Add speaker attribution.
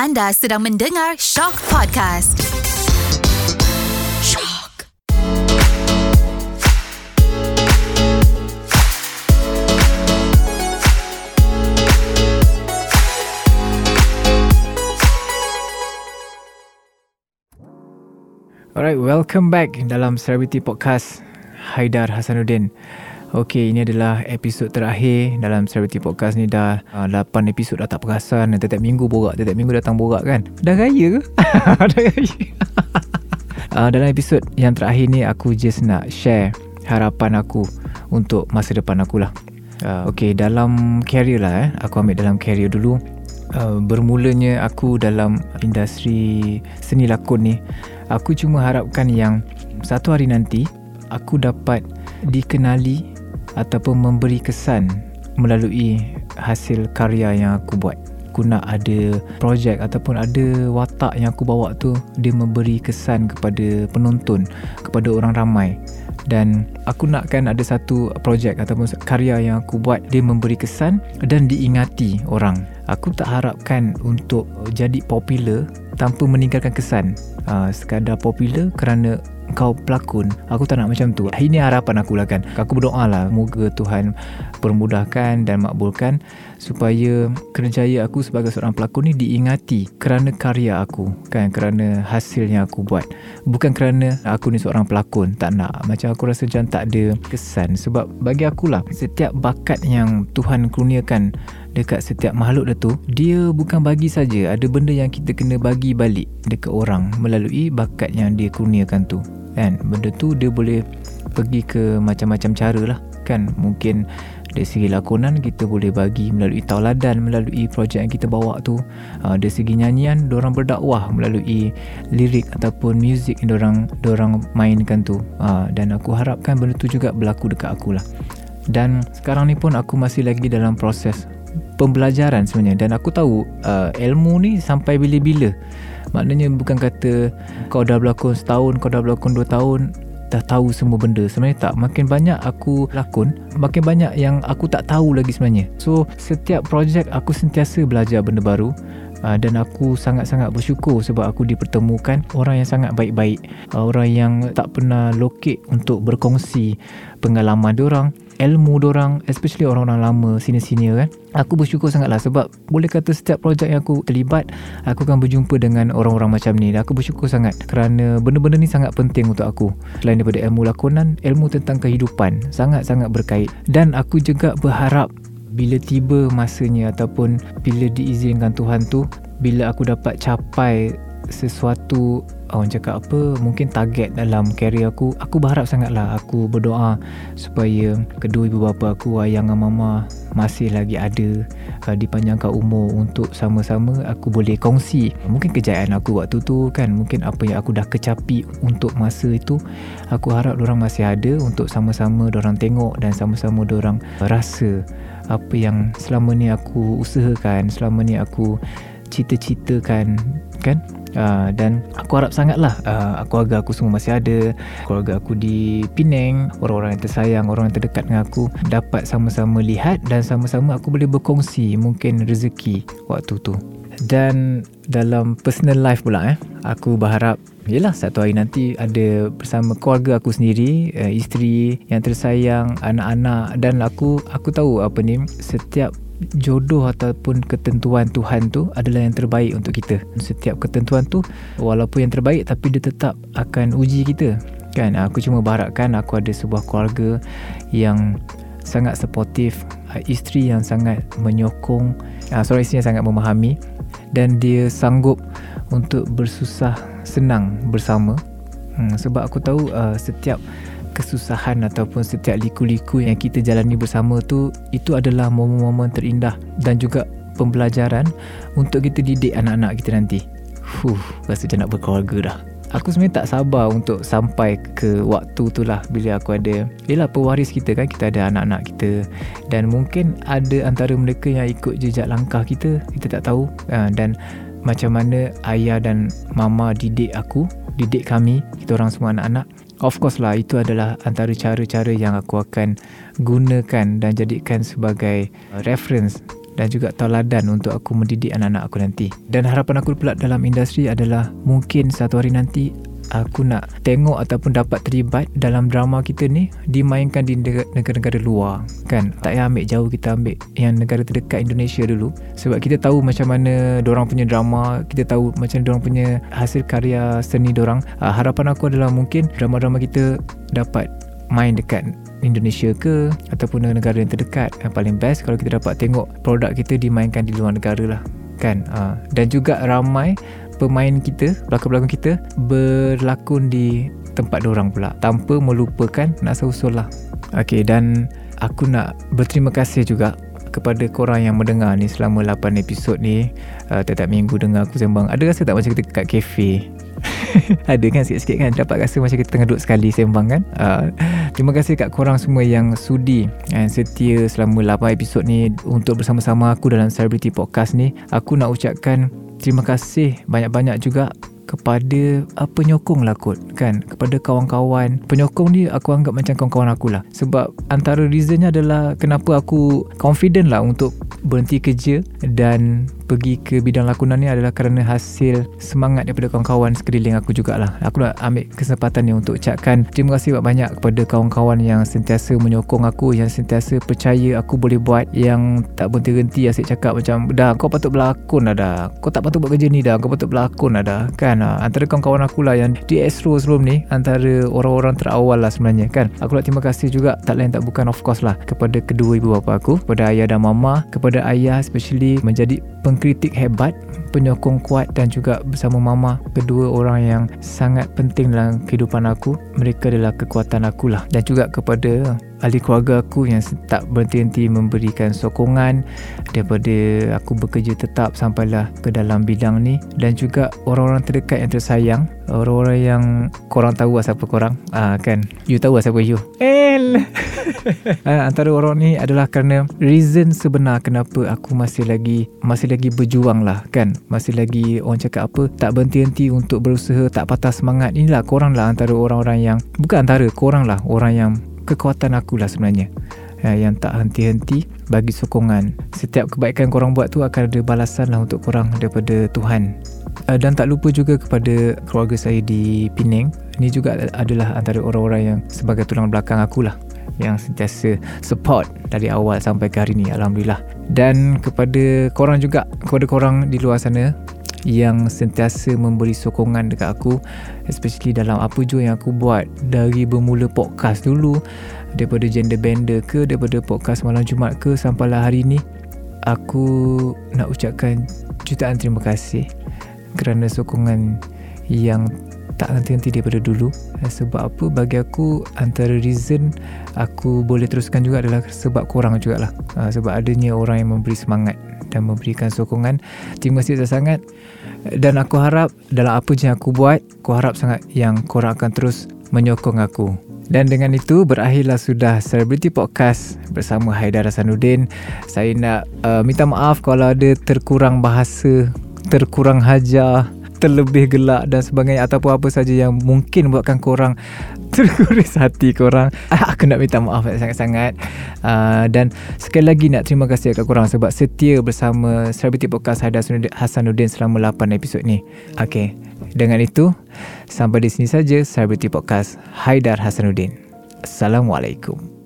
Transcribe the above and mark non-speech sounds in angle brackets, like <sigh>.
Speaker 1: Anda sedang mendengar Shock Podcast. Shock.
Speaker 2: Alright, welcome back dalam Celebrity Podcast Haidar Hasanuddin. Okey, ini adalah episod terakhir dalam Celebrity Podcast ni dah uh, 8 episod dah tak perasan. Tiap-tiap minggu borak, tiap-tiap minggu datang borak kan. Dah raya ke? <laughs> dah raya. <laughs> uh, dalam episod yang terakhir ni aku just nak share harapan aku untuk masa depan aku lah. Uh, Okey, dalam career lah eh. Aku ambil dalam career dulu. Uh, bermulanya aku dalam industri seni lakon ni Aku cuma harapkan yang satu hari nanti aku dapat dikenali ataupun memberi kesan melalui hasil karya yang aku buat. Aku nak ada projek ataupun ada watak yang aku bawa tu dia memberi kesan kepada penonton, kepada orang ramai. Dan aku nakkan ada satu projek ataupun karya yang aku buat dia memberi kesan dan diingati orang. Aku tak harapkan untuk jadi popular tanpa meninggalkan kesan. Uh, sekadar popular kerana kau pelakon Aku tak nak macam tu. Ini harapan aku lah kan. Aku berdoa lah Moga Tuhan Permudahkan dan makbulkan Supaya Kerjaya aku sebagai seorang pelakon ni Diingati Kerana karya aku Kan Kerana hasil yang aku buat. Bukan kerana Aku ni seorang pelakon Tak nak. Macam aku rasa macam tak ada Kesan. Sebab bagi aku lah Setiap bakat yang Tuhan kurniakan dekat setiap makhluk dia tu dia bukan bagi saja. Ada benda yang kita kena bagi balik dekat orang melalui bakat yang dia kurniakan tu. Kan? Benda tu dia boleh pergi ke macam-macam cara lah. Kan? Mungkin dari segi lakonan kita boleh bagi melalui tauladan melalui projek yang kita bawa tu. Uh, dari segi nyanyian orang berdakwah melalui lirik ataupun muzik yang orang orang mainkan tu. Uh, dan aku harapkan benda tu juga berlaku dekat aku lah. Dan sekarang ni pun aku masih lagi dalam proses pembelajaran sebenarnya dan aku tahu uh, ilmu ni sampai bila-bila Maknanya bukan kata kau dah berlakon setahun, kau dah berlakon dua tahun, dah tahu semua benda. Sebenarnya tak. Makin banyak aku lakon, makin banyak yang aku tak tahu lagi sebenarnya. So, setiap projek aku sentiasa belajar benda baru. Uh, dan aku sangat-sangat bersyukur sebab aku dipertemukan orang yang sangat baik-baik. Uh, orang yang tak pernah lokek untuk berkongsi pengalaman diorang ilmu orang especially orang-orang lama senior-senior kan. Aku bersyukur sangatlah sebab boleh kata setiap projek yang aku terlibat aku akan berjumpa dengan orang-orang macam ni. Dan aku bersyukur sangat kerana benda-benda ni sangat penting untuk aku. Selain daripada ilmu lakonan ilmu tentang kehidupan sangat-sangat berkait. Dan aku juga berharap bila tiba masanya ataupun bila diizinkan Tuhan tu bila aku dapat capai sesuatu orang cakap apa mungkin target dalam career aku aku berharap sangatlah aku berdoa supaya kedua ibu bapa aku ayah dan mama masih lagi ada uh, dipanjangkan umur untuk sama-sama aku boleh kongsi mungkin kejayaan aku waktu tu kan mungkin apa yang aku dah kecapi untuk masa itu. Aku harap orang masih ada untuk sama-sama orang tengok dan sama-sama orang rasa apa yang selama ni aku usahakan selama ni aku cita-citakan kan? Uh, dan aku harap sangatlah uh, keluarga aku semua masih ada keluarga aku di Penang orang-orang yang tersayang orang yang terdekat dengan aku dapat sama-sama lihat dan sama-sama aku boleh berkongsi mungkin rezeki waktu tu dan dalam personal life pula eh aku berharap Yelah satu hari nanti ada bersama keluarga aku sendiri uh, isteri yang tersayang anak-anak dan aku aku tahu apa ni setiap jodoh ataupun ketentuan Tuhan tu adalah yang terbaik untuk kita. Setiap ketentuan tu walaupun yang terbaik tapi dia tetap akan uji kita. Kan aku cuma berharapkan aku ada sebuah keluarga yang sangat supportive, isteri yang sangat menyokong, uh, seorang isteri yang sangat memahami dan dia sanggup untuk bersusah senang bersama. Hmm, sebab aku tahu uh, setiap kesusahan ataupun setiap liku-liku yang kita jalani bersama tu itu adalah momen-momen terindah dan juga pembelajaran untuk kita didik anak-anak kita nanti. Fuh, rasa macam nak berkeluarga dah. Aku sebenarnya tak sabar untuk sampai ke waktu tu lah bila aku ada. Yelah pewaris kita kan kita ada anak-anak kita. Dan mungkin ada antara mereka yang ikut jejak langkah kita Kita tak tahu. Ha, Dan macam mana ayah dan mama didik aku Didik kami, kita orang semua anak-anak. Of course lah itu adalah antara cara-cara yang aku akan gunakan dan jadikan sebagai reference dan juga tauladan untuk aku mendidik anak-anak aku nanti. Dan harapan aku pula dalam industri adalah mungkin satu hari nanti aku nak tengok ataupun dapat terlibat dalam drama kita ni dimainkan di negara-negara luar. Kan? Tak payah ambil jauh kita ambil yang negara terdekat Indonesia dulu. Sebab kita tahu macam mana orang punya drama kita tahu macam mana orang punya hasil karya seni orang uh, harapan aku adalah mungkin drama-drama kita dapat main dekat Indonesia ke ataupun negara yang terdekat yang paling best kalau kita dapat tengok produk kita dimainkan di luar negara lah kan? Uh, dan juga ramai pemain kita, pelakon-pelakon kita berlakon di tempat orang pula tanpa melupakan nak usul lah. Okey dan aku nak berterima kasih juga kepada korang yang mendengar ni selama 8 episod ni. Uh, tiap-tiap minggu dengar aku sembang. Ada rasa tak macam kita kat kafe <laughs> ada kan sikit-sikit kan dapat rasa macam kita tengah duduk sekali sembang kan. Uh, terima kasih kat korang semua yang sudi and setia selama 8 episod ni untuk bersama-sama aku dalam Celebrity Podcast ni. Aku nak ucapkan terima kasih banyak-banyak juga kepada uh, penyokong lah kot kan. Kepada kawan-kawan. Penyokong ni aku anggap macam kawan-kawan aku lah. Sebab antara reasonnya adalah kenapa aku confident lah untuk berhenti kerja dan pergi ke bidang lakonan ni adalah kerana hasil semangat daripada kawan-kawan sekeliling aku jugalah. Aku nak ambil kesempatan ni untuk ucapkan terima kasih banyak kepada kawan-kawan yang sentiasa menyokong aku, yang sentiasa percaya aku boleh buat, yang tak berhenti-henti asyik cakap macam dah kau patut berlakon dah dah. Kau tak patut buat kerja ni dah, kau patut berlakon dah dah. Kan ah, antara kawan-kawan aku lah yang di Astro sebelum ni antara orang-orang terawal lah sebenarnya kan. Aku nak terima kasih juga tak lain tak bukan of course lah kepada kedua ibu bapa aku, kepada ayah dan mama, kepada ayah especially menjadi peng pengkritik hebat, penyokong kuat dan juga bersama mama kedua orang yang sangat penting dalam kehidupan aku. Mereka adalah kekuatan aku lah dan juga kepada ahli keluarga aku yang tak berhenti-henti memberikan sokongan daripada aku bekerja tetap sampailah ke dalam bidang ni. Dan juga orang-orang terdekat yang tersayang orang-orang yang korang tahu lah siapa korang. Ah, kan? You tahu lah siapa you? El! <laughs> Ah, antara orang ni adalah kerana reason sebenar kenapa aku masih lagi masih lagi berjuang lah kan? Masih lagi orang cakap apa tak berhenti-henti untuk berusaha tak patah semangat. Inilah korang lah antara orang-orang yang bukan antara korang lah orang yang kekuatan aku lah sebenarnya. Ya, yang tak henti-henti bagi sokongan. Setiap kebaikan korang buat tu akan ada balasan lah untuk korang daripada Tuhan. Uh, dan tak lupa juga kepada keluarga saya di Penang. Ini juga adalah antara orang-orang yang sebagai tulang belakang aku lah yang sentiasa support dari awal sampai ke hari ni Alhamdulillah. Dan kepada korang juga kepada korang di luar sana yang sentiasa memberi sokongan dekat aku especially dalam apa jua yang aku buat dari bermula podcast dulu daripada gender bender ke daripada podcast malam Jumat ke sampailah hari ni aku nak ucapkan jutaan terima kasih kerana sokongan yang tak henti-henti daripada dulu. Sebab apa? Bagi aku antara reason aku boleh teruskan juga adalah sebab korang jugalah. Ah, sebab adanya orang yang memberi semangat dan memberikan sokongan. Terima kasih sangat dan aku harap dalam apa yang aku buat, aku harap sangat yang korang akan terus menyokong aku. Dan dengan itu berakhirlah sudah Celebrity Podcast bersama Haidar Hasanuddin. Saya nak uh, minta maaf kalau ada terkurang bahasa, terkurang hajar, terlebih gelak dan sebagainya ataupun apa saja yang mungkin buatkan korang <laughs> terkuris hati korang. Aku nak minta maaf sangat-sangat. Uh, dan sekali lagi nak terima kasih kepada korang sebab setia bersama Celebrity Podcast Haidar Hasanuddin selama 8 episod ni. Ok dengan itu sampai di sini saja Celebrity Podcast Haidar Hasanuddin. Assalamualaikum